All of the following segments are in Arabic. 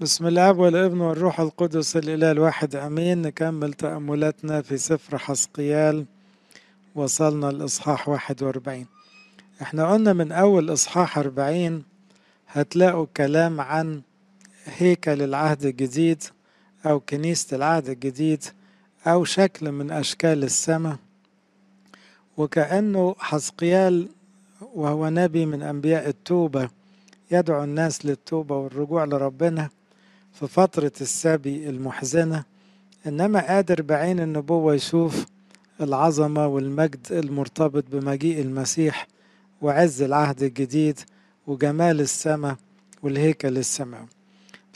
بسم الاب والابن والروح القدس الإله الواحد آمين. نكمل تأملاتنا في سفر حسقيال وصلنا لاصحاح 41 إحنا قلنا من أول إصحاح 40 هتلاقوا كلام عن هيكل العهد الجديد أو كنيسة العهد الجديد أو شكل من أشكال السماء. وكأنه حسقيال وهو نبي من أنبياء التوبة يدعو الناس للتوبة والرجوع لربنا. في فترة السبي المحزنة إنما قادر بعين النبوة يشوف العظمة والمجد المرتبط بمجيء المسيح وعز العهد الجديد وجمال السماء والهيكل السماوي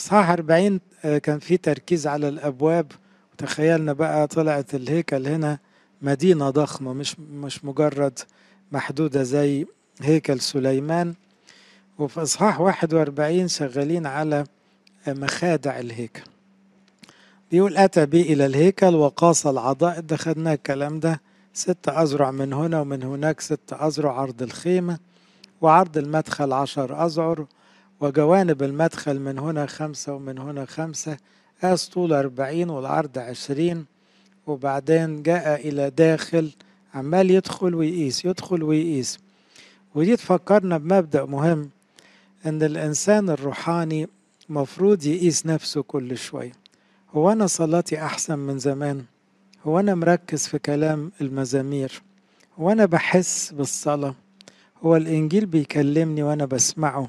إصحاح 40 كان في تركيز على الأبواب. وتخيلنا بقى طلعت الهيكل هنا مدينة ضخمة مش مش مجرد محدودة زي هيكل سليمان. وفي إصحاح 41 شغالين على مخادع الهيكل. بيقول أتى بي إلى الهيكل وقاس العضائد ده خدنا الكلام ده ست أذرع من هنا ومن هناك ست أذرع عرض الخيمة وعرض المدخل عشر أذعر وجوانب المدخل من هنا خمسة ومن هنا خمسة قاس طول أربعين والعرض عشرين. وبعدين جاء إلى داخل عمال يدخل ويقيس يدخل ويقيس. ودي تفكرنا بمبدأ مهم إن الإنسان الروحاني مفروض يقيس نفسه كل شوية. هو أنا صلاتي أحسن من زمان؟ هو أنا مركز في كلام المزامير؟ هو أنا بحس بالصلاة؟ هو الإنجيل بيكلمني وأنا بسمعه؟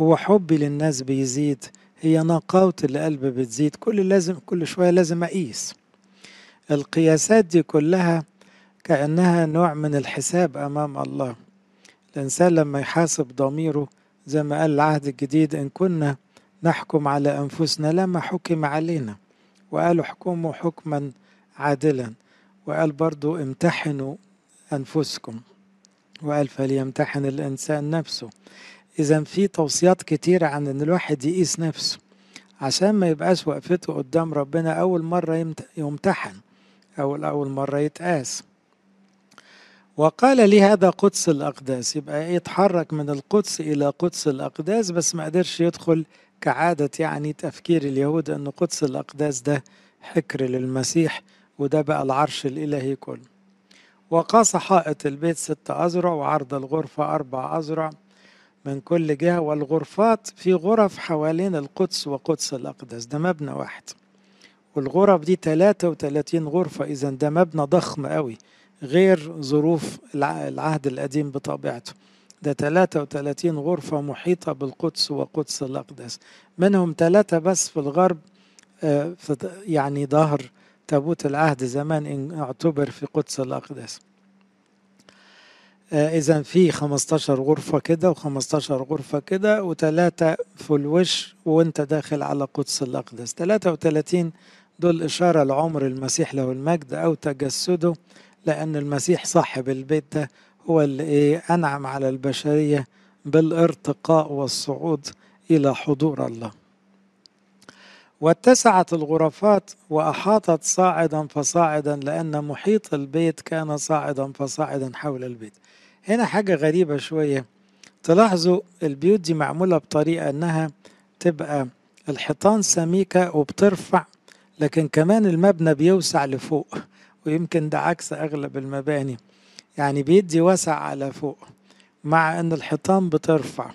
هو حبي للناس بيزيد؟ هي نقاوة القلب بتزيد؟ كل لازم كل شوية لازم أقيس. القياسات دي كلها كأنها نوع من الحساب أمام الله. الإنسان لما يحاسب ضميره زي ما قال العهد الجديد إن كنا نحكم على أنفسنا لما حكم علينا. وقالوا احكموا حكما عادلا. وقال برضو امتحنوا أنفسكم. وقال فليمتحن الإنسان نفسه. إذا في توصيات كتيرة عن إن الواحد يقيس نفسه. عشان ما يبقاش وقفته قدام ربنا أول مرة يمتحن. أو أول مرة يتقاس. وقال لي هذا قدس الأقداس يبقى يتحرك من القدس إلى قدس الأقداس بس ما قدرش يدخل كعادة يعني تفكير اليهود أن قدس الأقداس ده حكر للمسيح وده بقى العرش الإلهي كله. وقاس حائط البيت ست أذرع وعرض الغرفة أربع أذرع من كل جهة والغرفات في غرف حوالين القدس وقدس الأقداس ده مبنى واحد. والغرف دي 33 غرفة إذا ده مبنى ضخم قوي. غير ظروف العهد القديم بطبيعته. ده 33 غرفة محيطة بالقدس وقدس الأقداس منهم ثلاثة بس في الغرب يعني ظهر تابوت العهد زمان إن اعتبر في قدس الأقداس إذا في 15 غرفة كده و15 غرفة كده وثلاثة في الوش وأنت داخل على قدس الأقداس 33 دول إشارة لعمر المسيح له المجد أو تجسده لأن المسيح صاحب البيت ده هو اللي إيه أنعم على البشرية بالارتقاء والصعود إلى حضور الله. واتسعت الغرفات وأحاطت صاعدا فصاعدا لأن محيط البيت كان صاعدا فصاعدا حول البيت. هنا حاجة غريبة شوية. تلاحظوا البيوت دي معمولة بطريقة أنها تبقى الحيطان سميكة وبترفع لكن كمان المبنى بيوسع لفوق. ويمكن ده عكس أغلب المباني. يعني بيدي وسع على فوق مع أن الحيطان بترفع.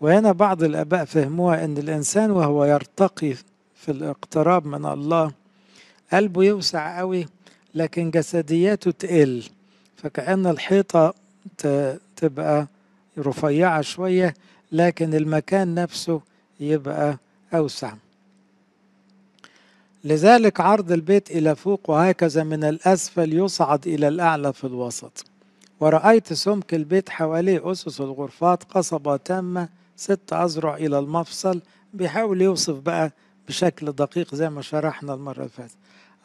وهنا بعض الآباء فهموها أن الإنسان وهو يرتقي في الاقتراب من الله قلبه يوسع قوي لكن جسدياته تقل. فكأن الحيطة تبقى رفيعة شوية لكن المكان نفسه يبقى أوسع. لذلك عرض البيت إلى فوق وهكذا من الأسفل يصعد إلى الأعلى في الوسط. ورأيت سمك البيت حواليه أسس الغرفات قصبة تامة ست أذرع إلى المفصل بيحاول يوصف بقى بشكل دقيق زي ما شرحنا المرة اللي فاتت.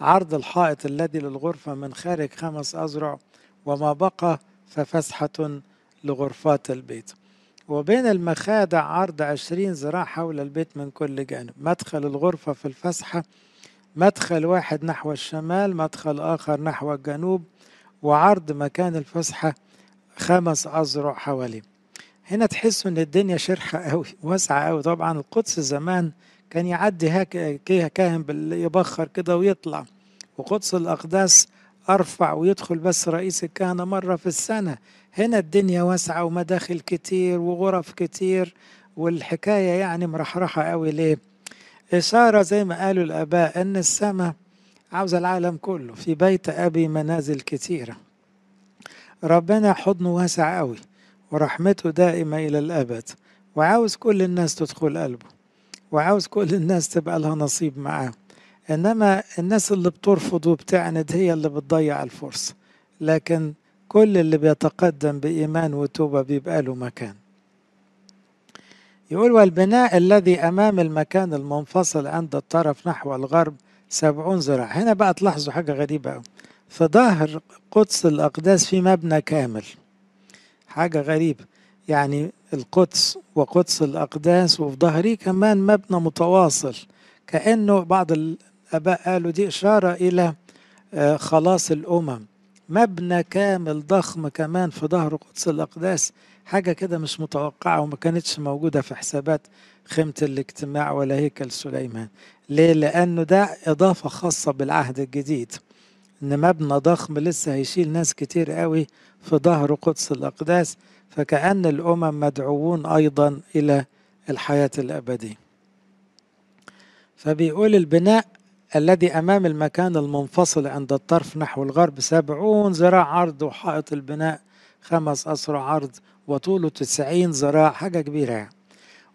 عرض الحائط الذي للغرفة من خارج خمس أذرع وما بقى ففسحة لغرفات البيت. وبين المخادع عرض عشرين ذراع حول البيت من كل جانب. مدخل الغرفة في الفسحة مدخل واحد نحو الشمال مدخل آخر نحو الجنوب وعرض مكان الفسحة خمس أذرع حواليه. هنا تحسوا إن الدنيا شرحة قوي واسعة قوي طبعا القدس زمان كان يعدي هاك كاهن يبخر كده ويطلع. وقدس الأقداس أرفع ويدخل بس رئيس الكهنة مرة في السنة. هنا الدنيا واسعة ومداخل كتير وغرف كتير والحكاية يعني مرحرحة قوي ليه؟ إشارة زي ما قالوا الآباء إن السماء عاوز العالم كله في بيت أبي منازل كتيرة ربنا حضنه واسع قوي ورحمته دائمة إلى الأبد وعاوز كل الناس تدخل قلبه وعاوز كل الناس تبقى لها نصيب معاه. إنما الناس اللي بترفض وبتعند هي اللي بتضيع الفرصة. لكن كل اللي بيتقدم بإيمان وتوبة بيبقى له مكان. يقول والبناء الذي أمام المكان المنفصل عند الطرف نحو الغرب سبعون ذراع هنا بقى تلاحظوا حاجة غريبة أوي. في ظهر قدس الأقداس في مبنى كامل. حاجة غريبة. يعني القدس وقدس الأقداس وفي ظهريه كمان مبنى متواصل. كأنه بعض الآباء قالوا دي إشارة إلى خلاص الأمم. مبنى كامل ضخم كمان في ظهر قدس الأقداس. حاجة كده مش متوقعة وما كانتش موجودة في حسابات خيمة الاجتماع ولا هيكل سليمان. ليه؟ لأنه ده إضافة خاصة بالعهد الجديد. إن مبنى ضخم لسه هيشيل ناس كتير قوي في ظهر قدس الأقداس فكأن الأمم مدعوون أيضا إلى الحياة الأبدية. فبيقول البناء الذي أمام المكان المنفصل عند الطرف نحو الغرب سبعون ذراع عرض وحائط البناء خمس أسرع عرض وطوله تسعين ذراع حاجة كبيرة يعني.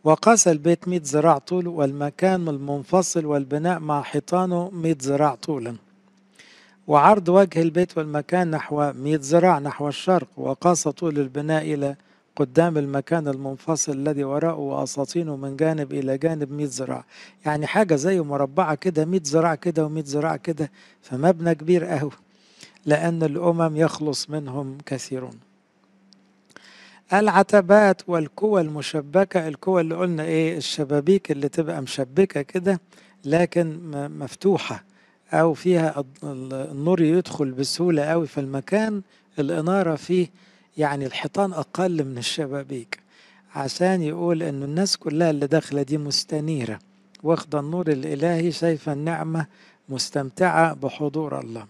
وقاس البيت مئة ذراع طول والمكان المنفصل والبناء مع حيطانه مئة ذراع طولا. وعرض وجه البيت والمكان نحو مئة ذراع نحو الشرق وقاس طول البناء إلى قدام المكان المنفصل الذي وراءه وأساطينه من جانب إلى جانب 100 ذراع. يعني حاجة زي مربعة كده 100 ذراع كده و100 ذراع كده فمبنى كبير قوي لأن الأمم يخلص منهم كثيرون. العتبات والكوى المشبكة الكوى اللي قلنا إيه الشبابيك اللي تبقى مشبكة كده لكن مفتوحة أو فيها النور يدخل بسهولة قوي في المكان الإنارة فيه يعني الحيطان أقل من الشبابيك. عشان يقول إنه الناس كلها اللي داخلة دي مستنيرة واخدة النور الإلهي شايفة النعمة مستمتعة بحضور الله.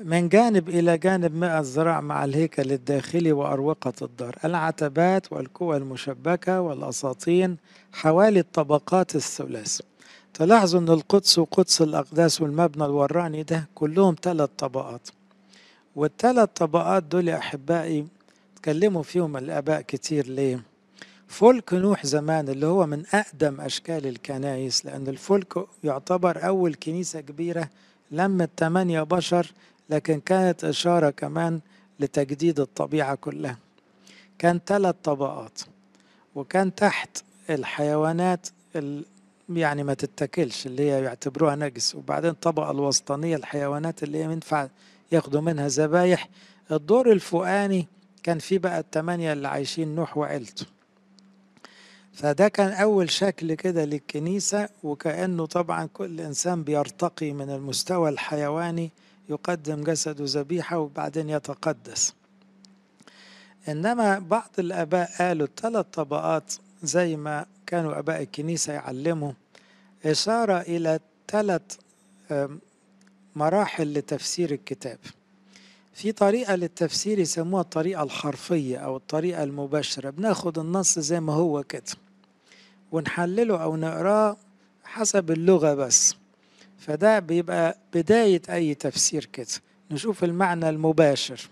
من جانب إلى جانب مئة ذراع مع الهيكل الداخلي وأروقة الدار. العتبات والكوى المشبكة والأساطين حوالي الطبقات الثلاث. تلاحظوا أن القدس وقدس الأقداس والمبنى الوراني ده كلهم ثلاث طبقات. والثلاث طبقات دول يا أحبائي تكلموا فيهم الآباء كتير ليه؟ فلك نوح زمان اللي هو من أقدم أشكال الكنائس لأن الفلك يعتبر أول كنيسة كبيرة لمت ثمانية بشر لكن كانت إشارة كمان لتجديد الطبيعة كلها. كان ثلاث طبقات وكان تحت الحيوانات يعني ما تتاكلش اللي هي يعتبروها نجس. وبعدين الطبقة الوسطانية الحيوانات اللي هي ينفع ياخدوا منها ذبايح. الدور الفوقاني كان فيه بقى التمانية اللي عايشين نوح وعيلته. فده كان أول شكل كده للكنيسة وكأنه طبعا كل إنسان بيرتقي من المستوى الحيواني يقدم جسده ذبيحة وبعدين يتقدس. إنما بعض الآباء قالوا الثلاث طبقات زي ما كانوا آباء الكنيسة يعلموا إشارة إلى ثلاث مراحل لتفسير الكتاب. في طريقة للتفسير يسموها الطريقة الحرفية أو الطريقة المباشرة. بناخد النص زي ما هو كده ونحلله أو نقراه حسب اللغة بس. فده بيبقى بداية أي تفسير كده. نشوف المعنى المباشر.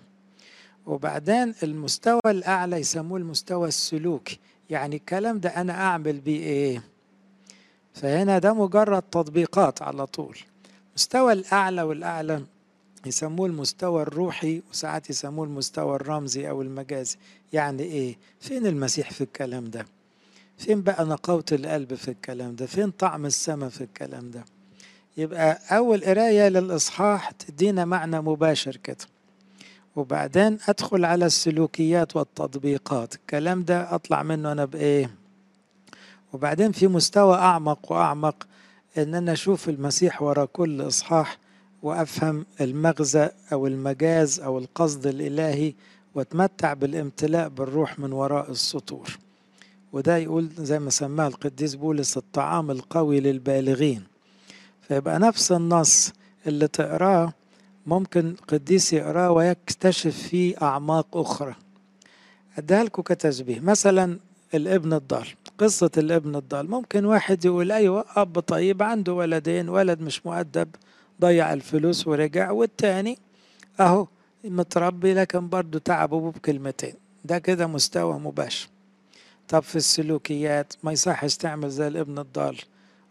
وبعدين المستوى الأعلى يسموه المستوى السلوكي. يعني الكلام ده أنا أعمل بيه إيه؟ فهنا ده مجرد تطبيقات على طول. المستوى الأعلى والأعلى يسموه المستوى الروحي وساعات يسموه المستوى الرمزي أو المجازي. يعني إيه؟ فين المسيح في الكلام ده؟ فين بقى نقاوة القلب في الكلام ده؟ فين طعم السماء في الكلام ده؟ يبقى أول قراية للإصحاح تدينا معنى مباشر كده. وبعدين أدخل على السلوكيات والتطبيقات. الكلام ده أطلع منه أنا بإيه؟ وبعدين في مستوى أعمق وأعمق إن أنا أشوف المسيح ورا كل إصحاح وأفهم المغزى أو المجاز أو القصد الإلهي وأتمتع بالامتلاء بالروح من وراء السطور. وده يقول زي ما سماه القديس بولس الطعام القوي للبالغين. فيبقى نفس النص اللي تقراه ممكن قديس يقراه ويكتشف فيه أعماق أخرى. أديها لكم كتشبيه. مثلا الابن الضال. قصة الابن الضال. ممكن واحد يقول أيوة أب طيب عنده ولدين ولد مش مؤدب ضيع الفلوس ورجع والتاني أهو متربي لكن برضه تعب أبوه بكلمتين. ده كده مستوى مباشر. طب في السلوكيات ما يصحش تعمل زي الابن الضال.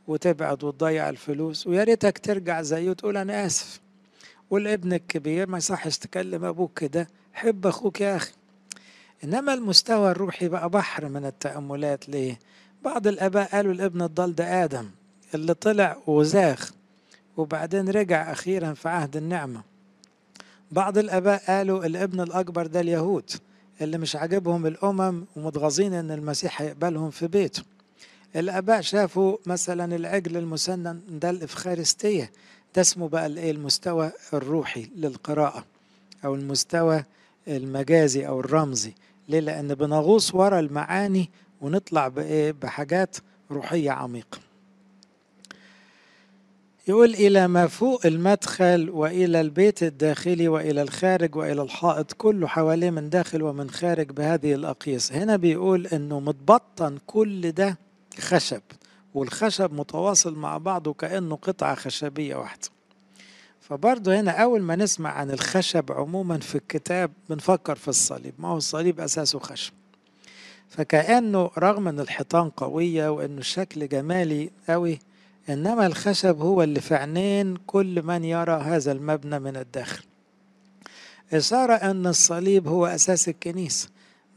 وتبعد وتضيع الفلوس ويا ريتك ترجع زيه وتقول أنا آسف. والابن الكبير ما يصحش تكلم أبوك كده حب أخوك يا أخي. إنما المستوى الروحي بقى بحر من التأملات ليه؟ بعض الآباء قالوا الابن الضال ده آدم اللي طلع وزاخ وبعدين رجع أخيرا في عهد النعمة. بعض الآباء قالوا الابن الأكبر ده اليهود اللي مش عاجبهم الأمم ومتغاظين إن المسيح هيقبلهم في بيته. الآباء شافوا مثلا العجل المسنن ده الإفخارستية ده اسمه بقى الإيه؟ المستوى الروحي للقراءة أو المستوى المجازي أو الرمزي. ليه؟ لأن بنغوص ورا المعاني ونطلع بإيه؟ بحاجات روحية عميقة. يقول إلى ما فوق المدخل وإلى البيت الداخلي وإلى الخارج وإلى الحائط كله حواليه من داخل ومن خارج بهذه الأقيس هنا بيقول إنه متبطن كل ده خشب والخشب متواصل مع بعضه كأنه قطعة خشبية واحدة. فبرضه هنا أول ما نسمع عن الخشب عموما في الكتاب بنفكر في الصليب ما هو الصليب أساسه خشب. فكأنه رغم أن الحيطان قوية وأنه الشكل جمالي قوي إنما الخشب هو اللي في عينين كل من يرى هذا المبنى من الداخل. إشارة أن الصليب هو أساس الكنيسة.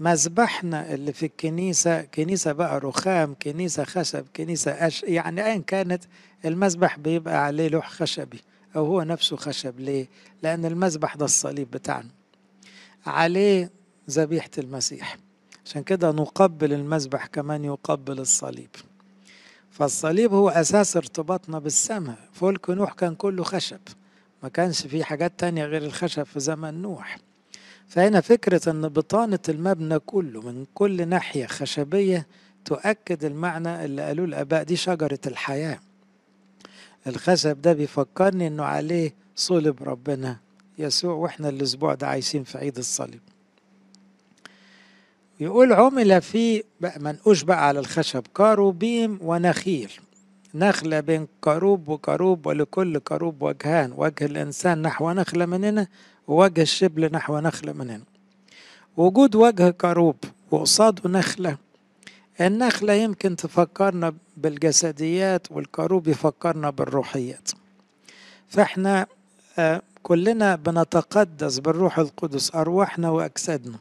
مذبحنا اللي في الكنيسة كنيسة بقى رخام كنيسة خشب كنيسة أش يعني أيا كانت المذبح بيبقى عليه لوح خشبي أو هو نفسه خشب. ليه؟ لأن المذبح ده الصليب بتاعنا. عليه ذبيحة المسيح. عشان كده نقبل المذبح كمان يقبل الصليب. فالصليب هو أساس ارتباطنا بالسماء. فلك نوح كان كله خشب. ما كانش فيه حاجات تانية غير الخشب في زمن نوح. فهنا فكرة أن بطانة المبنى كله من كل ناحية خشبية تؤكد المعنى اللي قالوه الآباء دي شجرة الحياة. الخشب ده بيفكرني أنه عليه صلب ربنا يسوع وإحنا الأسبوع ده عايشين في عيد الصليب. يقول عمل بقى منقوش بقى على الخشب كاروبيم ونخيل. نخلة بين كروب وكروب ولكل كروب وجهان وجه الإنسان نحو نخلة من هنا ووجه الشبل نحو نخلة من هنا. وجود وجه كروب وقصاده نخلة النخلة يمكن تفكرنا بالجسديات والكروب يفكرنا بالروحيات. فإحنا آه كلنا بنتقدس بالروح القدس أرواحنا وأجسادنا.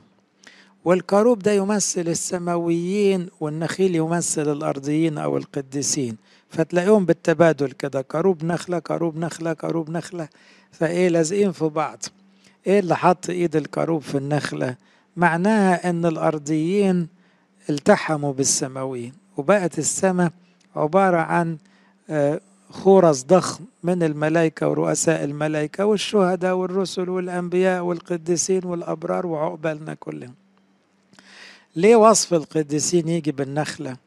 والكروب ده يمثل السماويين والنخيل يمثل الأرضيين أو القديسين. فتلاقيهم بالتبادل كده كروب نخلة كروب نخلة كروب نخلة. فإيه لازقين في بعض. إيه اللي حط إيد الكروب في النخلة؟ معناها إن الأرضيين التحموا بالسماويين وبقت السماء عبارة عن خورس ضخم من الملائكة ورؤساء الملائكة والشهداء والرسل والأنبياء والقديسين والأبرار وعقبالنا كلهم. ليه وصف القديسين يجي بالنخلة؟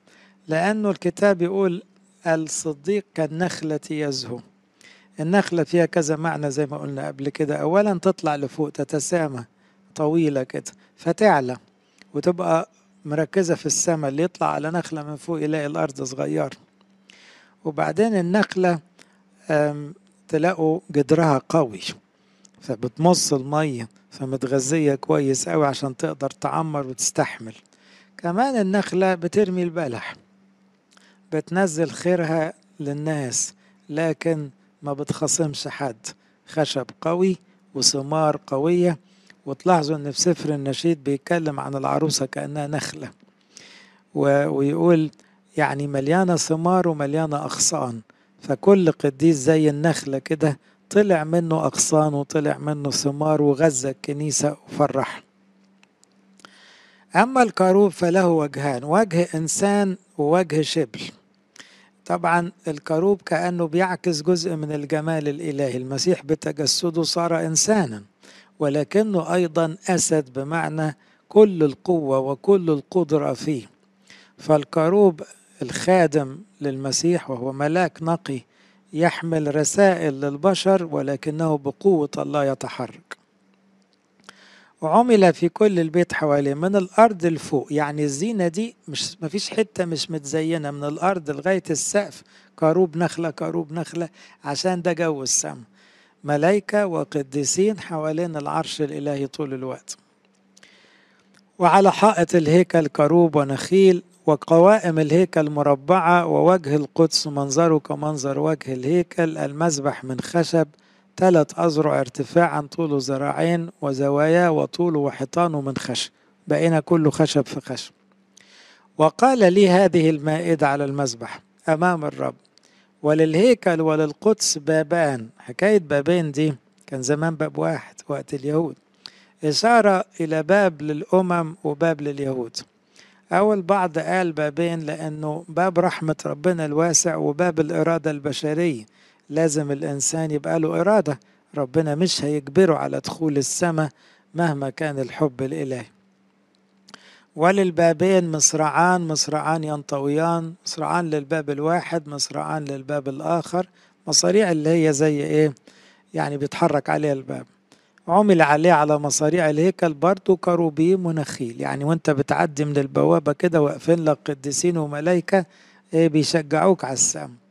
لأنه الكتاب يقول الصديق كالنخلة يزهو. النخلة فيها كذا معنى زي ما قلنا قبل كده. أولا تطلع لفوق تتسامى طويلة كده فتعلى وتبقى مركزة في السماء اللي يطلع على نخلة من فوق يلاقي الأرض صغيرة. وبعدين النخلة تلاقوا جدرها قوي فبتمص المية فمتغذية كويس قوي عشان تقدر تعمر وتستحمل. كمان النخلة بترمي البلح بتنزل خيرها للناس لكن ما بتخاصمش حد. خشب قوي وثمار قوية. وتلاحظوا إن في سفر النشيد بيتكلم عن العروسة كأنها نخلة. ويقول يعني مليانة ثمار ومليانة أغصان. فكل قديس زي النخلة كده طلع منه أغصان وطلع منه ثمار وغذى الكنيسة وفرح. أما الكروب فله وجهان وجه إنسان ووجه شبل. طبعا الكروب كأنه بيعكس جزء من الجمال الإلهي. المسيح بتجسده صار إنسانا ولكنه أيضا أسد بمعنى كل القوة وكل القدرة فيه. فالكروب الخادم للمسيح وهو ملاك نقي يحمل رسائل للبشر ولكنه بقوة الله يتحرك. وعمل في كل البيت حواليه من الأرض لفوق. يعني الزينة دي مش مفيش حتة مش متزينة. من الأرض لغاية السقف كروب نخلة كروب نخلة عشان ده جو السماء. ملايكة وقديسين حوالين العرش الإلهي طول الوقت. وعلى حائط الهيكل كروب ونخيل وقوائم الهيكل مربعة ووجه القدس منظره كمنظر وجه الهيكل المذبح من خشب ثلاث أذرع ارتفاعا طوله ذراعين وزوايا وطوله وحيطانه من خشب بقينا كله خشب في خشب وقال لي هذه المائدة على المذبح أمام الرب. وللهيكل وللقدس بابان حكاية بابين دي كان زمان باب واحد وقت اليهود. إشارة إلى باب للأمم وباب لليهود. أول بعض قال بابين لأنه باب رحمة ربنا الواسع وباب الإرادة البشرية. لازم الإنسان يبقى له إرادة. ربنا مش هيجبره على دخول السماء مهما كان الحب الإلهي. وللبابين مصرعان مصرعان ينطويان مصرعان للباب الواحد مصرعان للباب الآخر. مصاريع اللي هي زي إيه؟ يعني بيتحرك عليها الباب. عمل عليه على مصاريع الهيكل برضه كروبيم ونخيل. يعني وانت بتعدي من البوابة كده واقفين لك قديسين وملايكة إيه بيشجعوك على السماء.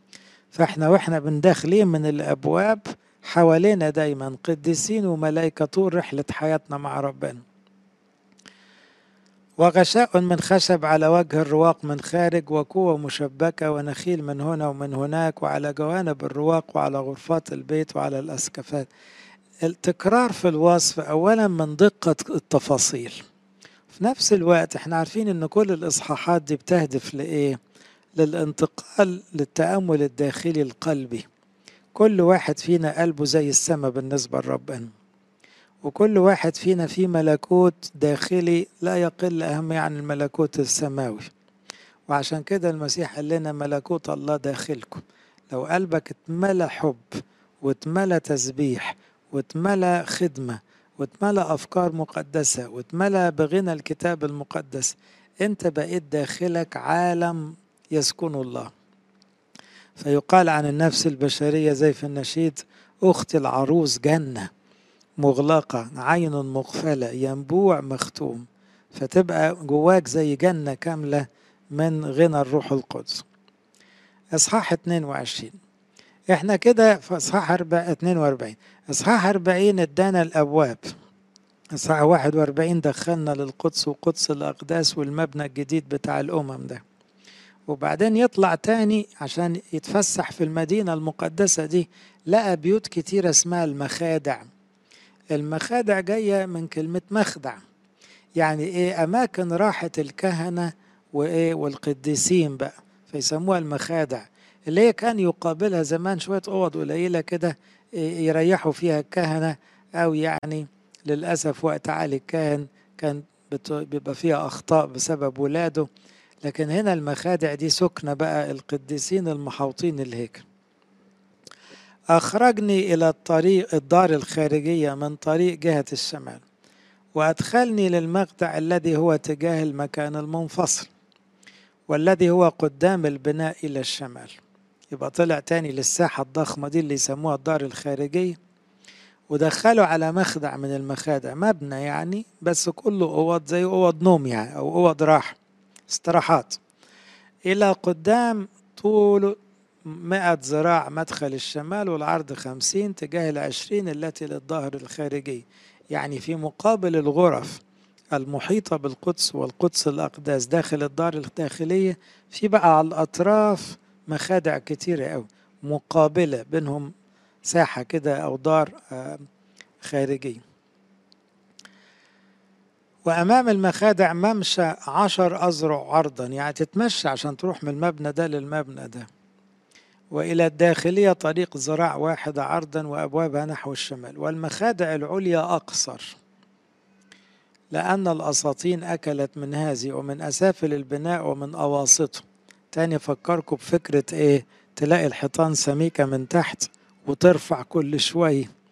فاحنا وإحنا بنداخلين من الأبواب حوالينا دايما قديسين وملائكة طول رحلة حياتنا مع ربنا. وغشاء من خشب على وجه الرواق من خارج وقوة مشبكة ونخيل من هنا ومن هناك وعلى جوانب الرواق وعلى غرفات البيت وعلى الأسكفات التكرار في الوصف أولا من دقة التفاصيل. في نفس الوقت إحنا عارفين إن كل الإصحاحات دي بتهدف لإيه؟ للانتقال للتأمل الداخلي القلبي. كل واحد فينا قلبه زي السماء بالنسبة لربنا. وكل واحد فينا في ملكوت داخلي لا يقل أهمية عن الملكوت السماوي. وعشان كده المسيح قال لنا ملكوت الله داخلكم. لو قلبك اتملى حب واتملى تسبيح واتملى خدمة واتملى أفكار مقدسة واتملى بغنى الكتاب المقدس أنت بقيت داخلك عالم يسكن الله. فيقال عن النفس البشرية زي في النشيد أخت العروس جنة مغلقة عين مقفلة ينبوع مختوم. فتبقى جواك زي جنة كاملة من غنى الروح القدس. إصحاح 22 إحنا كده في إصحاح 42 إصحاح 40 إدانا الأبواب. إصحاح 41 دخلنا للقدس وقدس الأقداس والمبنى الجديد بتاع الأمم ده. وبعدين يطلع تاني عشان يتفسح في المدينة المقدسة دي لقى بيوت كتيرة اسمها المخادع. المخادع جاية من كلمة مخدع. يعني إيه؟ أماكن راحة الكهنة وإيه؟ والقديسين بقى فيسموها المخادع. اللي هي كان يقابلها زمان شوية أوض قليلة كده يريحوا فيها الكهنة أو يعني للأسف وقت علي الكاهن كان بيبقى فيها أخطاء بسبب ولاده. لكن هنا المخادع دي سكنة بقى القديسين المحوطين الهيكل أخرجني إلى الطريق الدار الخارجية من طريق جهة الشمال وأدخلني للمقطع الذي هو تجاه المكان المنفصل والذي هو قدام البناء إلى الشمال. يبقى طلع تاني للساحة الضخمة دي اللي يسموها الدار الخارجية ودخلوا على مخدع من المخادع مبنى يعني بس كله أوض زي أوض نوم يعني أو أوض راحة. استراحات. إلى قدام طوله مئة ذراع مدخل الشمال والعرض خمسين تجاه العشرين التي للظهر الخارجي يعني في مقابل الغرف المحيطة بالقدس والقدس الأقداس داخل الدار الداخلية في بقى على الأطراف مخادع كتيرة أوي مقابلة بينهم ساحة كده أو دار خارجي وأمام المخادع ممشى عشر أذرع عرضا. يعني تتمشى عشان تروح من المبنى ده للمبنى ده. وإلى الداخلية طريق ذراع واحدة عرضا وأبوابها نحو الشمال. والمخادع العليا أقصر لأن الأساطين أكلت من هذه ومن أسافل البناء ومن أواسطه. تاني فكركم بفكرة إيه؟ تلاقي الحيطان سميكة من تحت وترفع كل شوية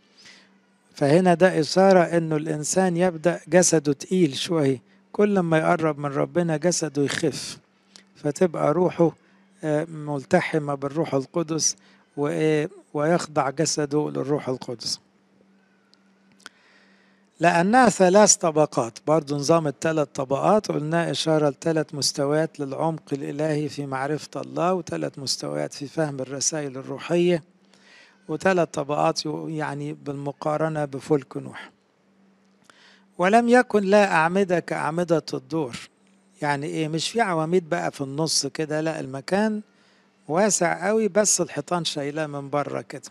فهنا ده إشارة إنه الإنسان يبدأ جسده تقيل شوية. كل ما يقرب من ربنا جسده يخف فتبقى روحه ملتحمة بالروح القدس ويخضع جسده للروح القدس. لأنها ثلاث طبقات. برضو نظام الثلاث طبقات قلنا إشارة لثلاث مستويات للعمق الإلهي في معرفة الله وثلاث مستويات في فهم الرسائل الروحية. وثلاث طبقات يعني بالمقارنة بفلك نوح. ولم يكن لا أعمدة كأعمدة الدور. يعني إيه مش في عواميد بقى في النص كده لا المكان واسع قوي بس الحيطان شايلاه من بره كده.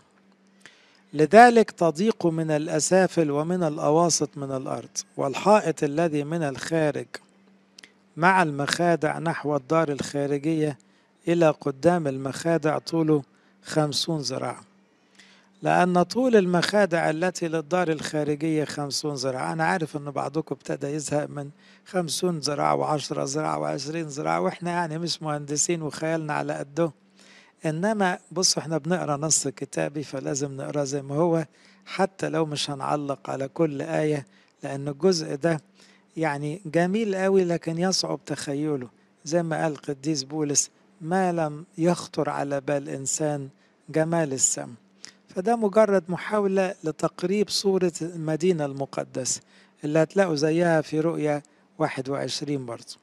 لذلك تضيق من الأسافل ومن الأواسط من الأرض والحائط الذي من الخارج مع المخادع نحو الدار الخارجية إلى قدام المخادع طوله خمسون ذراع لأن طول المخادع التي للدار الخارجية خمسون ذراع أنا عارف أن بعضكم ابتدى يزهق من خمسون ذراع وعشرة ذراع وعشرين ذراع وإحنا يعني مش مهندسين وخيالنا على قده. إنما بصوا إحنا بنقرأ نص كتابي فلازم نقرأ زي ما هو حتى لو مش هنعلق على كل آية لأن الجزء ده يعني جميل قوي لكن يصعب تخيله. زي ما قال قديس بولس ما لم يخطر على بال إنسان جمال السم فده مجرد محاولة لتقريب صورة المدينة المقدسة اللي هتلاقوا زيها في رؤية 21 برضه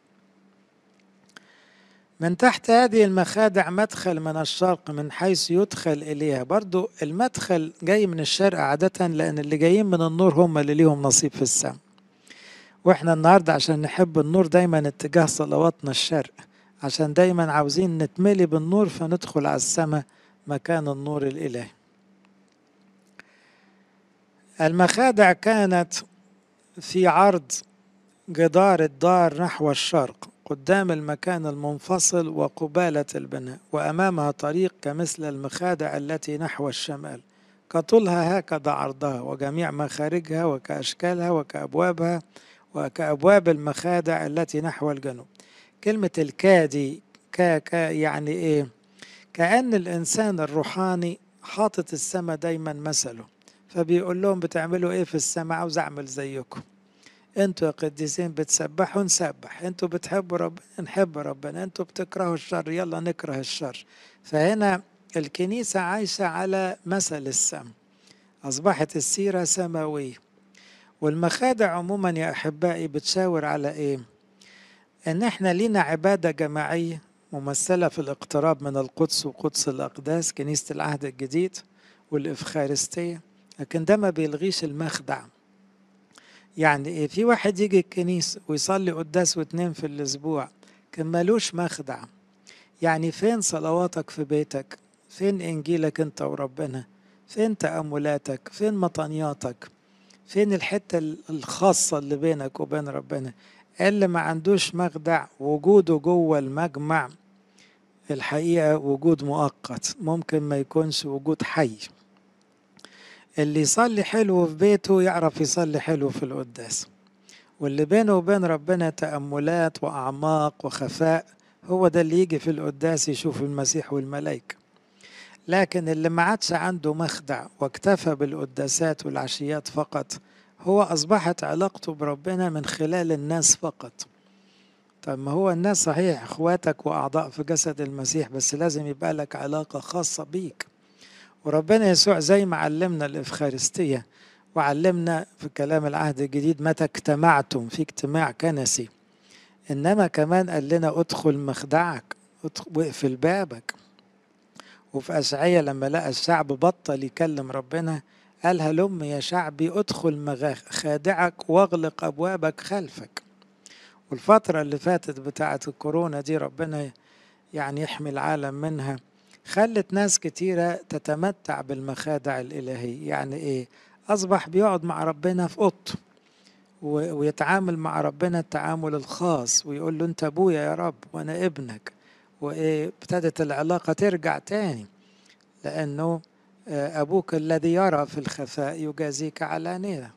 من تحت هذه المخادع مدخل من الشرق من حيث يدخل إليها. برضو المدخل جاي من الشرق عادة لأن اللي جايين من النور هم اللي ليهم نصيب في السماء. وإحنا النهاردة عشان نحب النور دايما اتجاه صلواتنا الشرق عشان دايما عاوزين نتملي بالنور فندخل على السماء مكان النور الإلهي. المخادع كانت في عرض جدار الدار نحو الشرق قدام المكان المنفصل وقبالة البناء وأمامها طريق كمثل المخادع التي نحو الشمال. كطولها هكذا عرضها وجميع مخارجها وكأشكالها وكأبوابها وكأبواب المخادع التي نحو الجنوب. كلمة الكادي كا كا يعني إيه؟ كأن الإنسان الروحاني حاطط السماء دايما مثله. فبيقول لهم بتعملوا إيه في السماء؟ عاوز أعمل زيكم. أنتوا يا قديسين بتسبحوا نسبح أنتوا بتحبوا ربنا نحب ربنا. أنتوا بتكرهوا الشر يلا نكره الشر. فهنا الكنيسة عايشة على مثل السم أصبحت السيرة سماوية. والمخادع عموما يا أحبائي بتشاور على إيه؟ إن إحنا لينا عبادة جماعية ممثلة في الاقتراب من القدس وقدس الأقداس كنيسة العهد الجديد والإفخارستية. لكن ده ما بيلغيش المخدع. يعني إيه؟ في واحد يجي الكنيسة ويصلي قداس واتنين في الأسبوع كان ملوش مخدع. يعني فين صلواتك في بيتك؟ فين إنجيلك أنت وربنا؟ فين تأملاتك؟ فين مطنياتك فين الحتة الخاصة اللي بينك وبين ربنا؟ اللي ما عندوش مخدع وجوده جوه المجمع. الحقيقة وجود مؤقت ممكن ما يكونش وجود حي. اللي يصلي حلو في بيته يعرف يصلي حلو في القداس. واللي بينه وبين ربنا تأملات وأعماق وخفاء هو ده اللي يجي في القداس يشوف المسيح والملائكة. لكن اللي ما عادش عنده مخدع واكتفى بالقداسات والعشيات فقط هو أصبحت علاقته بربنا من خلال الناس فقط. طب ما هو الناس صحيح إخواتك وأعضاء في جسد المسيح بس لازم يبقى لك علاقة خاصة بيك. وربنا يسوع زي ما علمنا الإفخارستية وعلمنا في كلام العهد الجديد متى اجتمعتم في اجتماع كنسي. إنما كمان قال لنا ادخل مخدعك واقفل بابك. وفي أشعية لما لقى الشعب بطل يكلم ربنا قال هلم يا شعبي ادخل خادعك واغلق أبوابك خلفك. والفترة اللي فاتت بتاعة الكورونا دي ربنا يعني يحمي العالم منها. خلت ناس كتيرة تتمتع بالمخادع الإلهية. يعني إيه؟ أصبح بيقعد مع ربنا في أوضته ويتعامل مع ربنا التعامل الخاص ويقول له أنت أبويا يا رب وأنا ابنك. وإيه؟ ابتدت العلاقة ترجع تاني. لأنه أبوك الذي يرى في الخفاء يجازيك علانية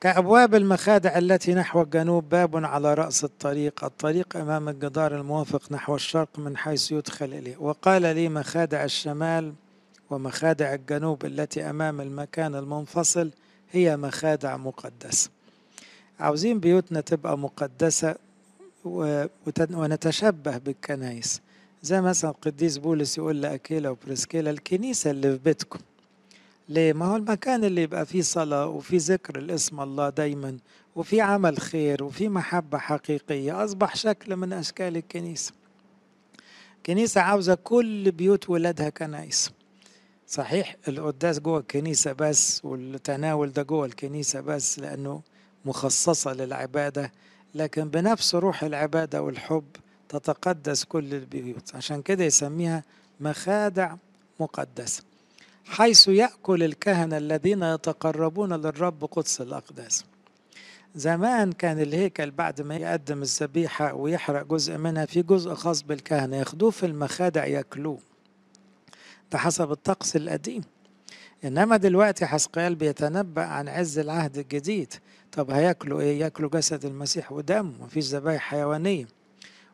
كأبواب المخادع التي نحو الجنوب باب على رأس الطريق الطريق أمام الجدار الموافق نحو الشرق من حيث يدخل إليه. وقال لي مخادع الشمال ومخادع الجنوب التي أمام المكان المنفصل هي مخادع مقدسة عاوزين بيوتنا تبقى مقدسة ونتشبه بالكنايس. زي مثلا القديس بولس يقول لأكيلا وبريسكيلا الكنيسة اللي في بيتكم. ليه؟ ما هو المكان اللي يبقى فيه صلاة وفيه ذكر الاسم الله دايما وفيه عمل خير وفيه محبة حقيقية أصبح شكل من أشكال الكنيسة. كنيسة عاوزة كل بيوت ولادها كنايس صحيح القداس جوه الكنيسة بس والتناول ده جوه الكنيسة بس لأنه مخصصة للعبادة لكن بنفس روح العبادة والحب تتقدس كل البيوت. عشان كده يسميها مخادع مقدسة. حيث يأكل الكهنة الذين يتقربون للرب قدس الأقداس زمان كان الهيكل بعد ما يقدم الذبيحة ويحرق جزء منها في جزء خاص بالكهنة ياخدوه في المخادع ياكلوه. ده حسب الطقس القديم. إنما دلوقتي حسقيال بيتنبأ عن عز العهد الجديد. طب هياكلوا إيه؟ ياكلوا جسد المسيح ودم مفيش ذبايح حيوانية.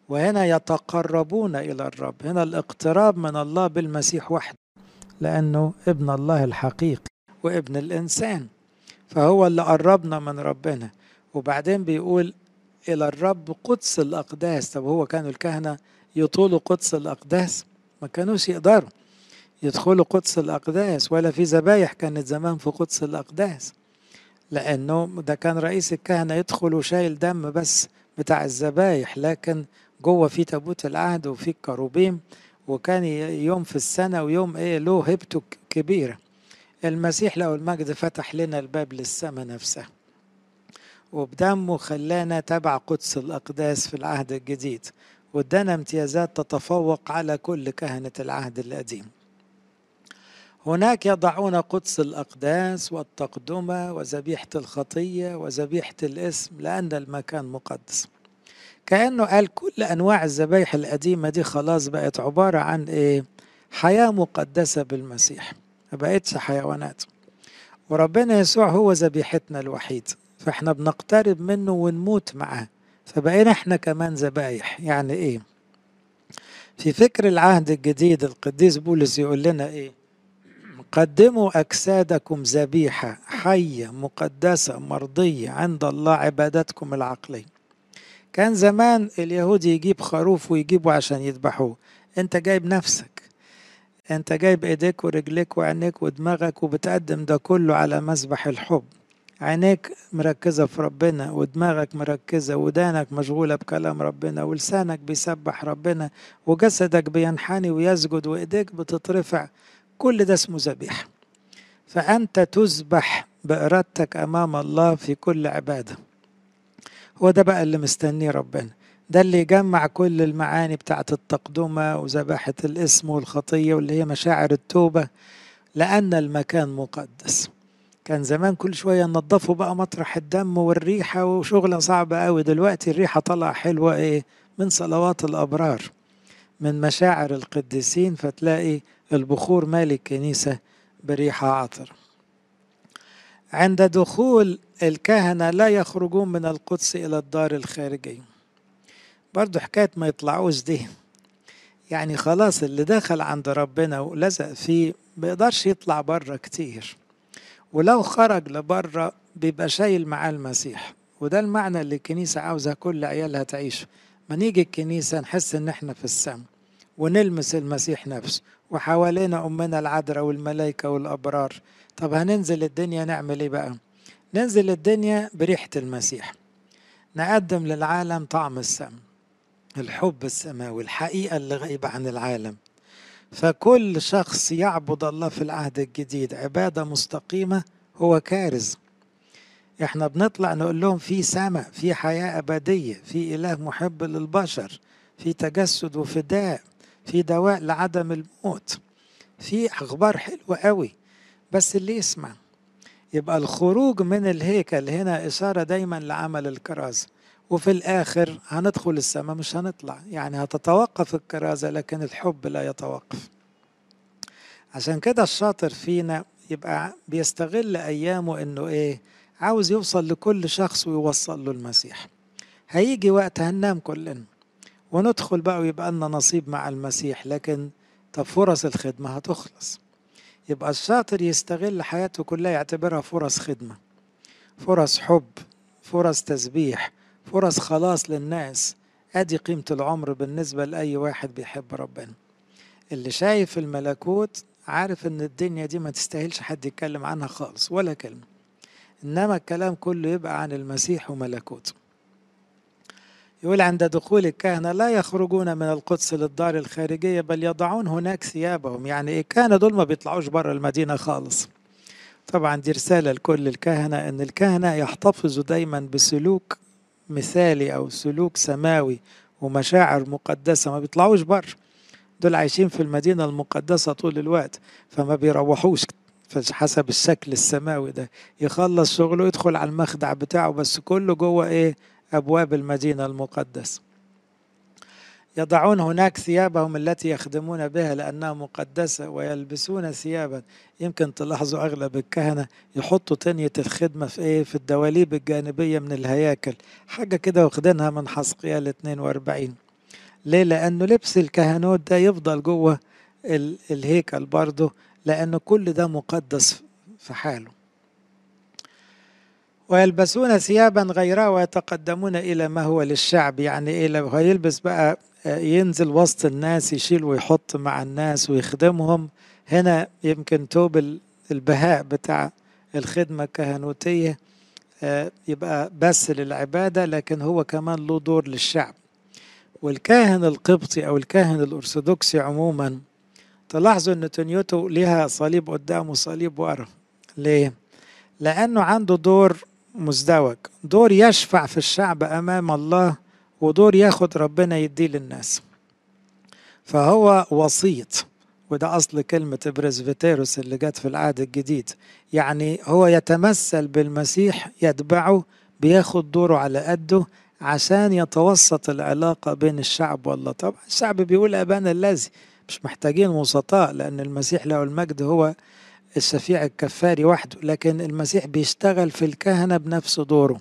وهنا يتقربون إلى الرب. هنا الاقتراب من الله بالمسيح وحده. لأنه ابن الله الحقيقي وابن الإنسان فهو اللي قربنا من ربنا. وبعدين بيقول إلى الرب قدس الأقداس. طب هو كانوا الكهنة يطولوا قدس الأقداس؟ ما كانوش يقدروا يدخلوا قدس الأقداس ولا في ذبايح كانت زمان في قدس الأقداس. لأنه ده كان رئيس الكهنة يدخل وشايل دم بس بتاع الذبايح لكن جوه في تابوت العهد وفي الكروبيم وكان يوم في السنة ويوم إيه له هبته كبيرة. المسيح له المجد فتح لنا الباب للسماء نفسها وبدمه خلانا تبع قدس الأقداس في العهد الجديد. وادانا امتيازات تتفوق على كل كهنة العهد القديم. هناك يضعون قدس الأقداس والتقدمة وذبيحة الخطية وذبيحة الاسم لأن المكان مقدس. كأنه قال كل أنواع الذبايح القديمة دي خلاص بقت عبارة عن إيه؟ حياة مقدسة بالمسيح. ما بقتش حيوانات. وربنا يسوع هو ذبيحتنا الوحيد. فإحنا بنقترب منه ونموت معاه. فبقينا إحنا كمان ذبايح. يعني إيه؟ في فكر العهد الجديد القديس بولس يقول لنا إيه؟ قدموا أجسادكم ذبيحة حية مقدسة مرضية عند الله عبادتكم العقلية. كان زمان اليهود يجيب خروف ويجيبه عشان يذبحوه. انت جايب نفسك. انت جايب ايديك ورجليك وعينيك ودماغك وبتقدم ده كله على مسبح الحب. عينيك مركزة في ربنا ودماغك مركزة ودانك مشغولة بكلام ربنا ولسانك بيسبح ربنا وجسدك بينحني ويسجد وإيديك بتترفع. كل ده اسمه ذبيحة. فأنت تذبح بإرادتك أمام الله في كل عبادة. هو ده بقى اللي مستنيه ربنا. ده اللي يجمع كل المعاني بتاعت التقدمة وذباحة الاسم والخطية واللي هي مشاعر التوبة لأن المكان مقدس. كان زمان كل شوية ننضفوا بقى مطرح الدم والريحة وشغلة صعبة قوي. دلوقتي الريحة طالعة حلوة إيه؟ من صلوات الأبرار من مشاعر القديسين فتلاقي البخور مالي الكنيسة بريحة عطر. عند دخول الكهنة لا يخرجون من القدس إلى الدار الخارجية. برضو حكاية ما يطلعوش دي. يعني خلاص اللي دخل عند ربنا ولزق فيه بيقدرش يطلع بره كتير. ولو خرج لبره بيبقى شايل معاه المسيح. وده المعنى اللي الكنيسة عاوزة كل عيالها تعيشه ما نيجي الكنيسة نحس إن إحنا في السماء ونلمس المسيح نفسه. وحوالينا أمنا العذراء والملائكة والأبرار. طب هننزل الدنيا نعمل إيه بقى؟ ننزل الدنيا بريحة المسيح. نقدم للعالم طعم السم الحب السماوي الحقيقة اللي غايبة عن العالم. فكل شخص يعبد الله في العهد الجديد عبادة مستقيمة هو كارز. إحنا بنطلع نقول لهم في سماء في حياة أبدية في إله محب للبشر في تجسد وفداء في دواء لعدم الموت. في أخبار حلوة قوي. بس اللي يسمع يبقى الخروج من الهيكل هنا إشارة دايما لعمل الكرازة وفي الآخر هندخل السماء مش هنطلع. يعني هتتوقف الكرازة لكن الحب لا يتوقف. عشان كده الشاطر فينا يبقى بيستغل أيامه إنه إيه؟ عاوز يوصل لكل شخص ويوصل له المسيح. هيجي وقت هننام كلنا. وندخل بقى ويبقى لنا نصيب مع المسيح. لكن طب فرص الخدمة هتخلص. يبقى الشاطر يستغل حياته كلها يعتبرها فرص خدمة فرص حب فرص تسبيح فرص خلاص للناس. أدي قيمة العمر بالنسبة لأي واحد بيحب ربنا. اللي شايف الملكوت عارف إن الدنيا دي ما تستاهلش حد يتكلم عنها خالص ولا كلمة. إنما الكلام كله يبقى عن المسيح وملكوته. يقول عند دخول الكهنة لا يخرجون من القدس للدار الخارجية بل يضعون هناك ثيابهم. يعني إيه الكهنة دول ما بيطلعوش بره المدينة خالص. طبعا دي رسالة لكل الكهنة أن الكهنة يحتفظوا دايما بسلوك مثالي أو سلوك سماوي ومشاعر مقدسة ما بيطلعوش بره. دول عايشين في المدينة المقدسة طول الوقت فما بيروحوش حسب الشكل السماوي ده. يخلص شغله يدخل على المخدع بتاعه بس كله جوه إيه؟ أبواب المدينة المقدسة يضعون هناك ثيابهم التي يخدمون بها لأنها مقدسة ويلبسون ثيابا. يمكن تلاحظوا أغلب الكهنة يحطوا تنية الخدمة في إيه؟ في الدواليب الجانبية من الهياكل. حاجة كده واخدينها من حسقيال 42 ليه؟ لأنه لبس الكهنوت ده يفضل جوه الهيكل برضه لأنه كل ده مقدس في حاله. ويلبسون ثيابا غيرها ويتقدمون إلى ما هو للشعب. يعني إيه لو هيلبس بقى ينزل وسط الناس يشيل ويحط مع الناس ويخدمهم. هنا يمكن توب البهاء بتاع الخدمة الكهنوتية يبقى بس للعبادة لكن هو كمان له دور للشعب. والكاهن القبطي أو الكاهن الأرثوذكسي عموما تلاحظوا أن تنيوتو ليها صليب قدام وصليب ورا. ليه؟ لأنه عنده دور مزدوج. دور يشفع في الشعب أمام الله ودور ياخد ربنا يديه للناس. فهو وسيط وده أصل كلمة بريسبيتيروس اللي جت في العهد الجديد. يعني هو يتمثل بالمسيح يتبعه بياخد دوره على قده عشان يتوسط العلاقة بين الشعب والله. طبعا الشعب بيقول أبانا الذي مش محتاجين وسطاء لأن المسيح له المجد هو الشفيع الكفاري وحده لكن المسيح بيشتغل في الكهنة بنفس دوره.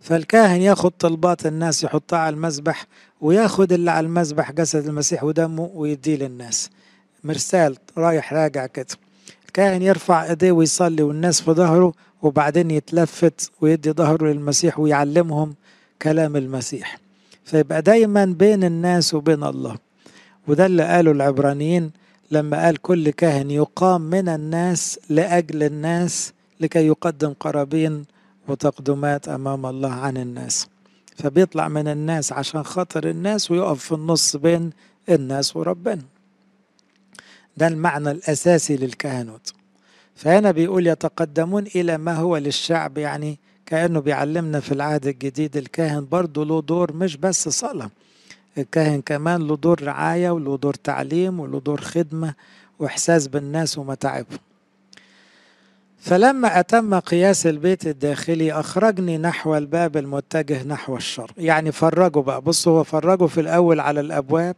فالكاهن ياخد طلبات الناس يحطها على المذبح وياخد اللي على المذبح جسد المسيح ودمه ويديه للناس. مرسال رايح راجع كده. الكاهن يرفع ايديه ويصلي والناس في ظهره وبعدين يتلفت ويدي ظهره للمسيح ويعلمهم كلام المسيح. فيبقى دايما بين الناس وبين الله. وده اللي قاله العبرانيين لما قال كل كاهن يقام من الناس لأجل الناس لكي يقدم قرابين وتقدمات أمام الله عن الناس. فبيطلع من الناس عشان خاطر الناس ويقف في النص بين الناس وربنا. ده المعنى الأساسي للكهنوت. فهنا بيقول يتقدمون إلى ما هو للشعب يعني كأنه بيعلمنا في العهد الجديد الكاهن برضه له دور مش بس صلاة الكاهن كمان له دور رعاية وله دور تعليم وله دور خدمة وإحساس بالناس ومتاعبهم فلما أتم قياس البيت الداخلي أخرجني نحو الباب المتجه نحو الشر. يعني فرجوا بقى. بصوا هو فرجوا في الأول على الأبواب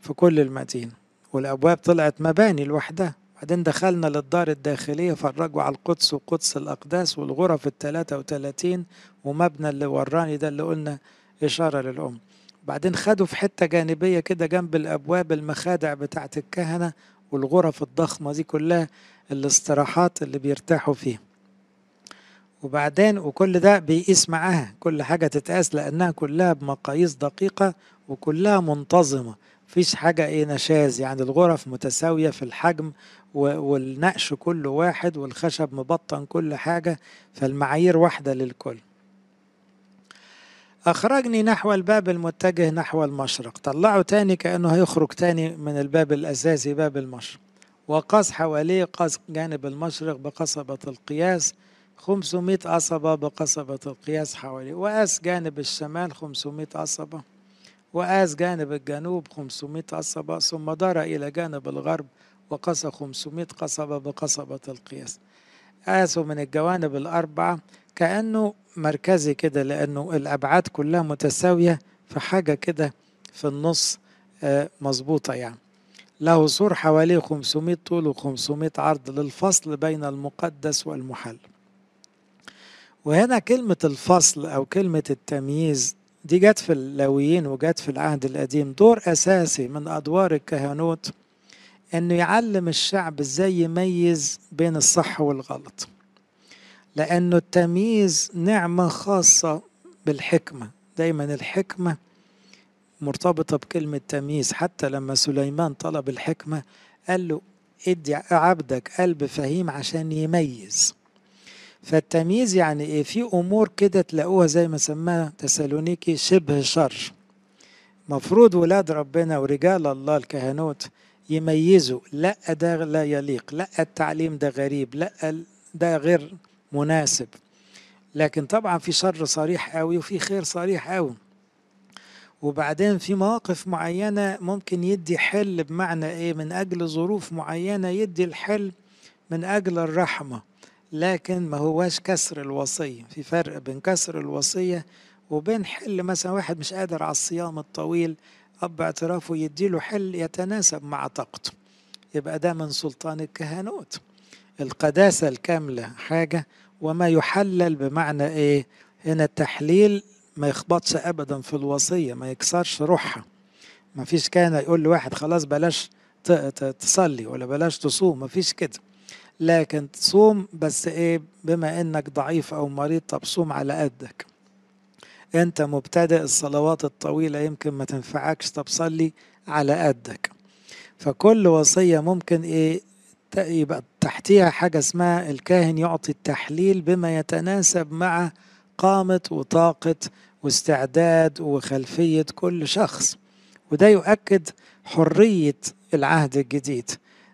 في كل المدينة. والأبواب طلعت مباني لوحدها. بعدين دخلنا للدار الداخلية فرجوا على القدس وقدس الأقداس والغرف الثلاثة وثلاثين ومبنى اللي وراني ده اللي قلنا إشارة للأم. بعدين خدوا في حتة جانبية كده جنب الأبواب المخادع بتاعت الكهنة والغرف الضخمة دي كلها الاستراحات اللي بيرتاحوا فيها. وبعدين وكل ده بيقيس معاها كل حاجة تتقاس لأنها كلها بمقاييس دقيقة وكلها منتظمة. مفيش حاجة إيه نشاز يعني الغرف متساوية في الحجم والنقش كله واحد والخشب مبطن كل حاجة فالمعايير واحدة للكل. أخرجني نحو الباب المتجه نحو المشرق. طلعه تاني كأنه هيخرج تاني من الباب الأساسي باب المشرق. وقاس حواليه قاس جانب المشرق بقصبة القياس. 500 قصبة بقصبة القياس حواليه. وقاس جانب الشمال 500 قصبة. وقاس جانب الجنوب 500 قصبة. ثم دار إلى جانب الغرب وقاس 500 قصبة بقصبة القياس. قاسوا من الجوانب الأربعة كأنه مركزي كده لأنه الأبعاد كلها متساوية في حاجة كده في النص مظبوطة يعني. له سور حواليه 500 طول و500 عرض للفصل بين المقدس والمحل. وهنا كلمة الفصل أو كلمة التمييز دي جت في اللاويين وجت في العهد القديم. دور أساسي من أدوار الكهنوت إنه يعلم الشعب إزاي يميز بين الصح والغلط. لأنه التمييز نعمة خاصة بالحكمة. دايما الحكمة مرتبطة بكلمة تمييز. حتى لما سليمان طلب الحكمة قال له ادي عبدك قلب فهيم عشان يميز. فالتمييز يعني إيه؟ في أمور كده تلاقوها زي ما سماها تسالونيكي شبه شر. مفروض ولاد ربنا ورجال الله الكهنوت يميزوا لا ده لا يليق لا التعليم ده غريب لا ده غير مناسب. لكن طبعا في شر صريح قوي وفي خير صريح قوي وبعدين في مواقف معينة ممكن يدي حل بمعنى إيه؟ من أجل ظروف معينة يدي الحل من أجل الرحمة. لكن ما هواش كسر الوصية. في فرق بين كسر الوصية وبين حل مثلا واحد مش قادر على الصيام الطويل أب اعترافه يديله حل يتناسب مع طاقته. يبقى ده من سلطان الكهنوت. القداسة الكاملة حاجة وما يحلل بمعنى إيه؟ هنا التحليل ما يخبطش ابدا في الوصية ما يكسرش روحها. ما فيش كان يقول لواحد خلاص بلاش تصلي ولا بلاش تصوم ما فيش كده. لكن تصوم بس إيه؟ بما إنك ضعيف أو مريض طب صوم على قدك. أنت مبتدئ الصلوات الطويلة يمكن ما تنفعكش طب صلي على قدك. فكل وصية ممكن إيه يبقى تحتيها حاجة اسمها الكاهن يعطي التحليل بما يتناسب مع قامة وطاقة واستعداد وخلفية كل شخص. وده يؤكد حرية العهد الجديد.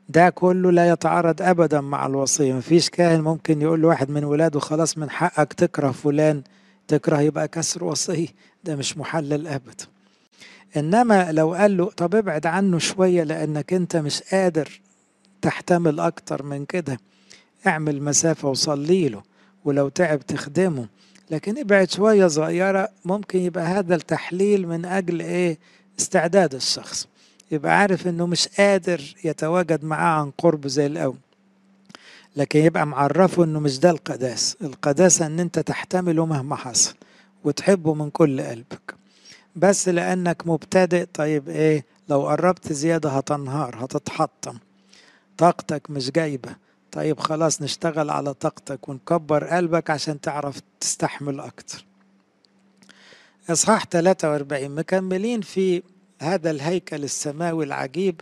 ده كله لا يتعارض ابدا مع الوصية. مفيش كاهن ممكن يقول لواحد من ولاده خلاص من حقك تكره فلان تكره يبقى كسر وصيه ده مش محلل ابدا إنما لو قال له طب ابعد عنه شوية لأنك أنت مش قادر تحتمل أكتر من كده اعمل مسافة وصلي له ولو تعب تخدمه. لكن ابعد شوية صغيرة ممكن يبقى هذا التحليل من أجل إيه؟ استعداد الشخص. يبقى عارف إنه مش قادر يتواجد معاه عن قرب زي الأول. لكن يبقى معرفه إنه مش ده القداسة القداسة إن أنت تحتمله مهما حصل وتحبه من كل قلبك. بس لأنك مبتدئ طيب إيه؟ لو قربت زيادة هتنهار هتتحطم. طاقتك مش جايبة. طيب خلاص نشتغل على طاقتك ونكبر قلبك عشان تعرف تستحمل أكتر. إصحاح 43 مكملين في هذا الهيكل السماوي العجيب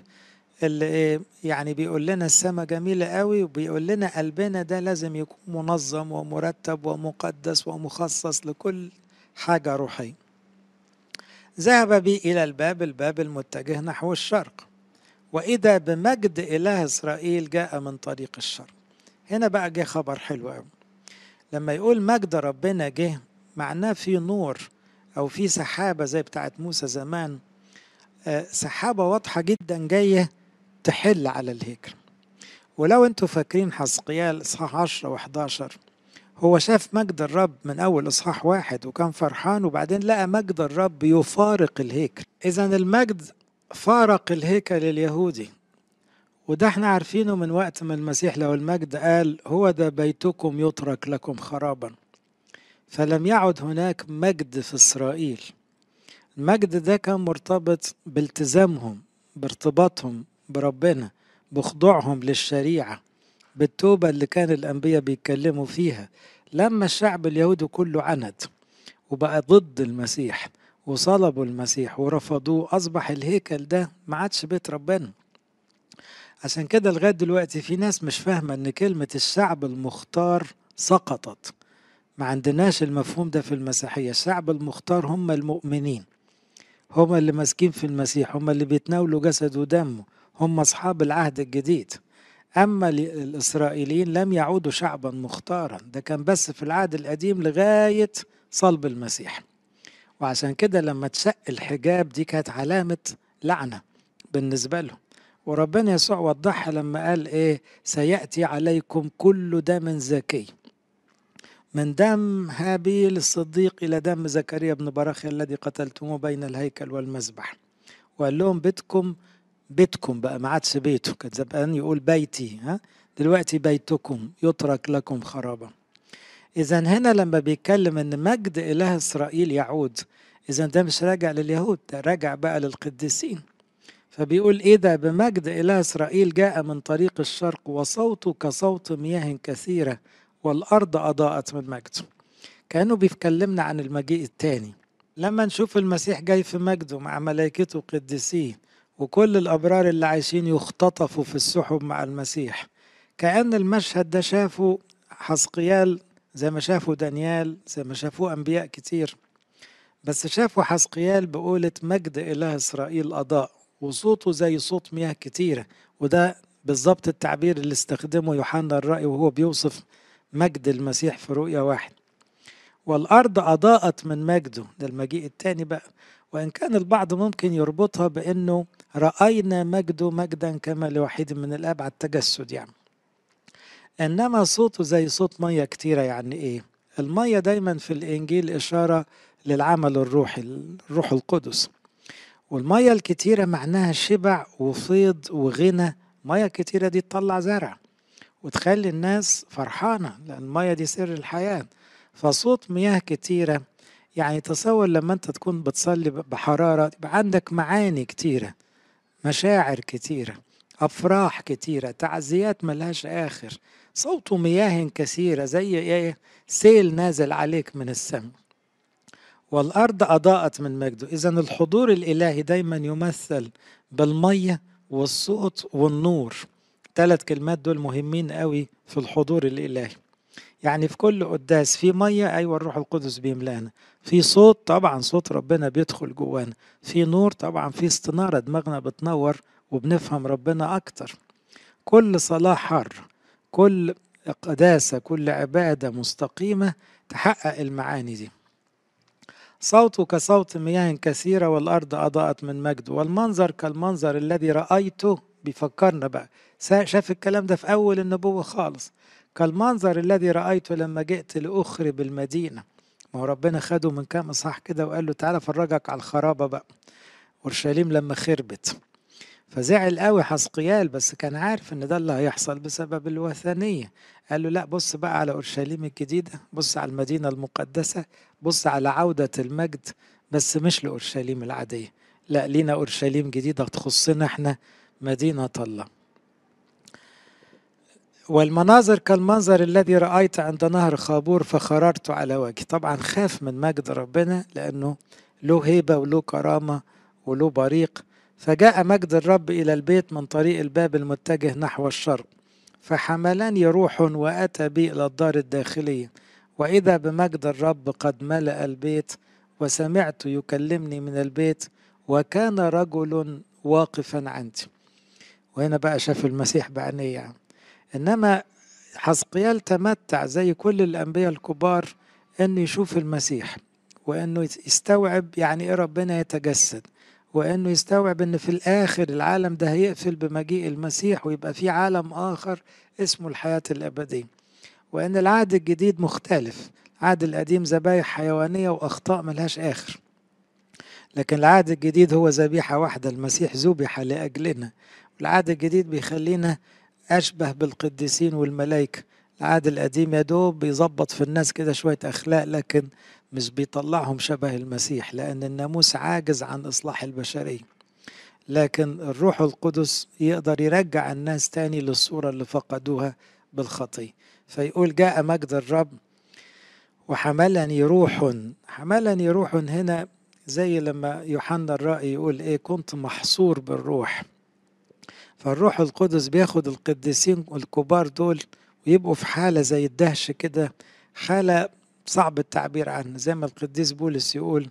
اللي يعني بيقول لنا السماء جميلة قوي وبيقول لنا قلبنا ده لازم يكون منظم ومرتب ومقدس ومخصص لكل حاجة روحية. ذهب بي إلى الباب الباب المتجه نحو الشرق. وإذا بمجد إله إسرائيل جاء من طريق الشرق. هنا بقى جه خبر حلو قوي لما يقول مجد ربنا جه معناه في نور أو في سحابة زي بتاعت موسى زمان. سحابة واضحة جدا جاية تحل على الهيكل. ولو أنتوا فاكرين حسقيال إصحاح 10 و11 هو شاف مجد الرب من أول إصحاح واحد وكان فرحان وبعدين لقى مجد الرب يفارق الهيكل. اذا المجد فارق الهيكل اليهودي وده إحنا عارفينه من وقت ما المسيح لو المجد قال هو ده بيتكم يترك لكم خرابا. فلم يعد هناك مجد في إسرائيل. المجد ده كان مرتبط بالتزامهم بارتباطهم بربنا بخضوعهم للشريعة بالتوبة اللي كان الأنبياء بيتكلموا فيها. لما الشعب اليهودي كله عند وبقى ضد المسيح وصلبوا المسيح ورفضوه أصبح الهيكل ده ما عادش بيت ربنا. عشان كده لغاية دلوقتي في ناس مش فاهمة إن كلمة الشعب المختار سقطت. ما عندناش المفهوم ده في المسيحية. الشعب المختار هم المؤمنين. هم اللي ماسكين في المسيح. هم اللي بيتناولوا جسد ودمه. هم أصحاب العهد الجديد. أما الإسرائيليين لم يعودوا شعبا مختارا. ده كان بس في العهد القديم لغاية صلب المسيح. وعشان كده لما تشق الحجاب دي كانت علامة لعنة بالنسبة لهم وربنا يسوع وضحها لما قال إيه؟ سيأتي عليكم كل دم زكي. من دم هابيل الصديق إلى دم زكريا بن براخيا الذي قتلتموه بين الهيكل والمذبح. وقال لهم بيتكم بيتكم بقى ما عادش بيته كان زمان يقول بيتي ها؟ دلوقتي بيتكم يترك لكم خرابا إذا هنا لما بيتكلم إن مجد إله إسرائيل يعود إذا ده مش راجع لليهود ده راجع بقى للقديسين. فبيقول إذا بمجد إله إسرائيل جاء من طريق الشرق وصوته كصوت مياه كثيرة والأرض أضاءت من مجده كأنه بيتكلمنا عن المجيء الثاني لما نشوف المسيح جاي في مجده مع ملائكته قديسيه وكل الأبرار اللي عايشين يختطفوا في السحب مع المسيح. كأن المشهد ده شافه حسقيال زي ما شافوا دانيال زي ما شافوه أنبياء كتير. بس شافوا حسقيال بقولة مجد إله إسرائيل أضاء وصوته زي صوت مياه كتيرة. وده بالظبط التعبير اللي استخدمه يوحنا الرأي وهو بيوصف مجد المسيح في رؤيا واحد. والأرض أضاءت من مجده. ده المجيء التاني بقى. وإن كان البعض ممكن يربطها بأنه رأينا مجده مجدا كما لوحيد من الآب على التجسد يعني. إنما صوته زي صوت مية كتيرة يعني إيه؟ المية دايما في الإنجيل إشارة للعمل الروحي الروح القدس. والمية الكتيرة معناها شبع وفيض وغنى. مية كتيرة دي تطلع زرع وتخلي الناس فرحانة لأن المية دي سر الحياة. فصوت مياه كتيرة يعني تصور لما أنت تكون بتصلي بحرارة يبقى عندك معاني كتيرة. مشاعر كتيرة أفراح كتيرة تعزيات ملهاش آخر صوت مياه كثيرة زي إيه؟ سيل نازل عليك من السماء. والأرض أضاءت من مجده. إذا الحضور الإلهي دايما يمثل بالمية والصوت والنور. ثلاث كلمات دول مهمين قوي في الحضور الإلهي. يعني في كل قداس في مية أيوة الروح القدس بيملأنا. في صوت طبعا صوت ربنا بيدخل جوانا. في نور طبعا في استنارة دماغنا بتنور وبنفهم ربنا أكتر. كل صلاة حر كل قداسة كل عبادة مستقيمة تحقق المعاني دي. صوته كصوت مياه كثيرة والأرض أضاءت من مجده والمنظر كالمنظر الذي رأيته. بيفكرنا بقى. شاف الكلام ده في أول النبوة خالص. كالمنظر الذي رأيته لما جئت لأخرب المدينة. ما هو ربنا خده من كام إصحاح كده وقال له تعالى فرجك على الخرابة بقى. أورشليم لما خربت. فزعل قوي حسقيال بس كان عارف إن ده اللي هيحصل بسبب الوثنية. قال له لا بص بقى على أورشليم الجديدة بص على المدينة المقدسة بص على عودة المجد بس مش لأورشليم العادية. لا لينا أورشليم جديدة تخصنا إحنا مدينة الله. والمناظر كالمنظر الذي رأيت عند نهر خابور فخررت على وجهي. طبعا خاف من مجد ربنا لأنه له هيبة وله كرامة وله بريق. فجاء مجد الرب إلى البيت من طريق الباب المتجه نحو الشرق فحملني روح وأتى بي إلى الدار الداخلية. وإذا بمجد الرب قد ملأ البيت وسمعت يكلمني من البيت وكان رجل واقفا عندي. وهنا بقى شاف المسيح بعينيه يعني. إنما حسقيال تمتع زي كل الأنبياء الكبار إنه يشوف المسيح وإنه يستوعب يعني إيه ربنا يتجسد وإنه يستوعب ان في الآخر العالم ده هيقفل بمجيء المسيح ويبقى في عالم آخر اسمه الحياة الأبدية. وإن العهد الجديد مختلف العهد القديم ذبايح حيوانية وأخطاء ملهاش آخر. لكن العهد الجديد هو ذبيحة واحدة المسيح ذبح لأجلنا. العهد الجديد بيخلينا أشبه بالقديسين والملائكة. العهد القديم يا دوب بيظبط في الناس كده شوية أخلاق لكن مش بيطلعهم شبه المسيح لأن الناموس عاجز عن إصلاح البشرية. لكن الروح القدس يقدر يرجع الناس تاني للصورة اللي فقدوها بالخطية فيقول جاء مجد الرب وحملني روح حملني روح هنا زي لما يوحنا الرأي يقول إيه كنت محصور بالروح. فالروح القدس بياخد القديسين الكبار دول ويبقوا في حالة زي الدهش كده حالة صعب التعبير عنه زي ما القديس بولس يقول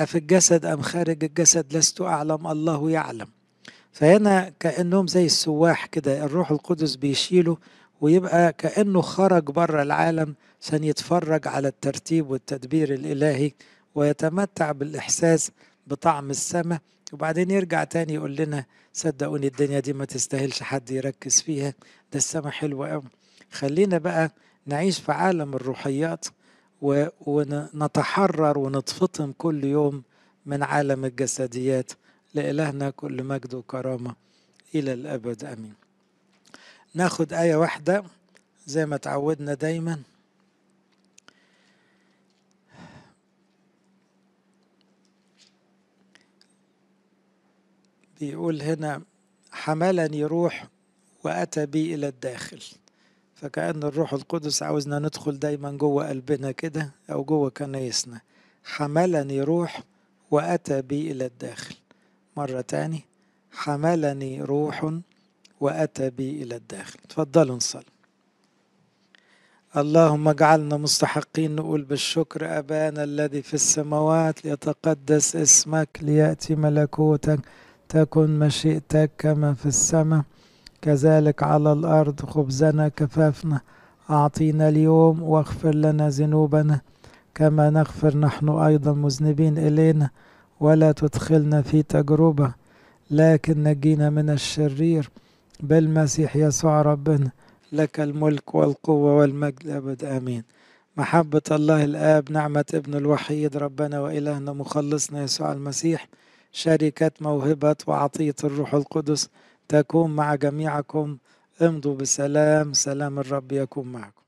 أفي الجسد أم خارج الجسد لست أعلم الله يعلم. فهنا كأنهم زي السواح كده الروح القدس بيشيله ويبقى كأنه خرج بره العالم عشان يتفرج على الترتيب والتدبير الإلهي ويتمتع بالإحساس بطعم السماء. وبعدين يرجع تاني يقول لنا صدقوني الدنيا دي ما تستاهلش حد يركز فيها ده السماء حلوة قوي خلينا بقى نعيش في عالم الروحيات ونتحرر ونتفطم كل يوم من عالم الجسديات لإلهنا كل مجد وكرامة. إلى الأبد أمين. ناخد آية واحدة زي ما تعودنا دايما. بيقول هنا حملني روح وأتى بي إلى الداخل. فكأن الروح القدس عاوزنا ندخل دايما جوه قلبنا كده أو جوه كنايسنا. حملني روح وأتى بي إلى الداخل. مرة تاني حملني روح وأتى بي إلى الداخل. تفضلوا نصلي اللهم اجعلنا مستحقين نقول بالشكر أبانا الذي في السماوات ليتقدس اسمك ليأتي ملكوتك تكن مشيئتك كما في السماء كذلك على الأرض خبزنا كفافنا. أعطينا اليوم واغفر لنا ذنوبنا كما نغفر نحن أيضا مذنبين إلينا ولا تدخلنا في تجربة لكن نجينا من الشرير. بالمسيح يسوع ربنا لك الملك والقوة والمجد أبد آمين. محبة الله الآب نعمة ابن الوحيد ربنا وإلهنا مخلصنا يسوع المسيح. شركة موهبة وعطية الروح القدس. تكون مع جميعكم. امضوا بسلام. سلام الرب يكون معكم.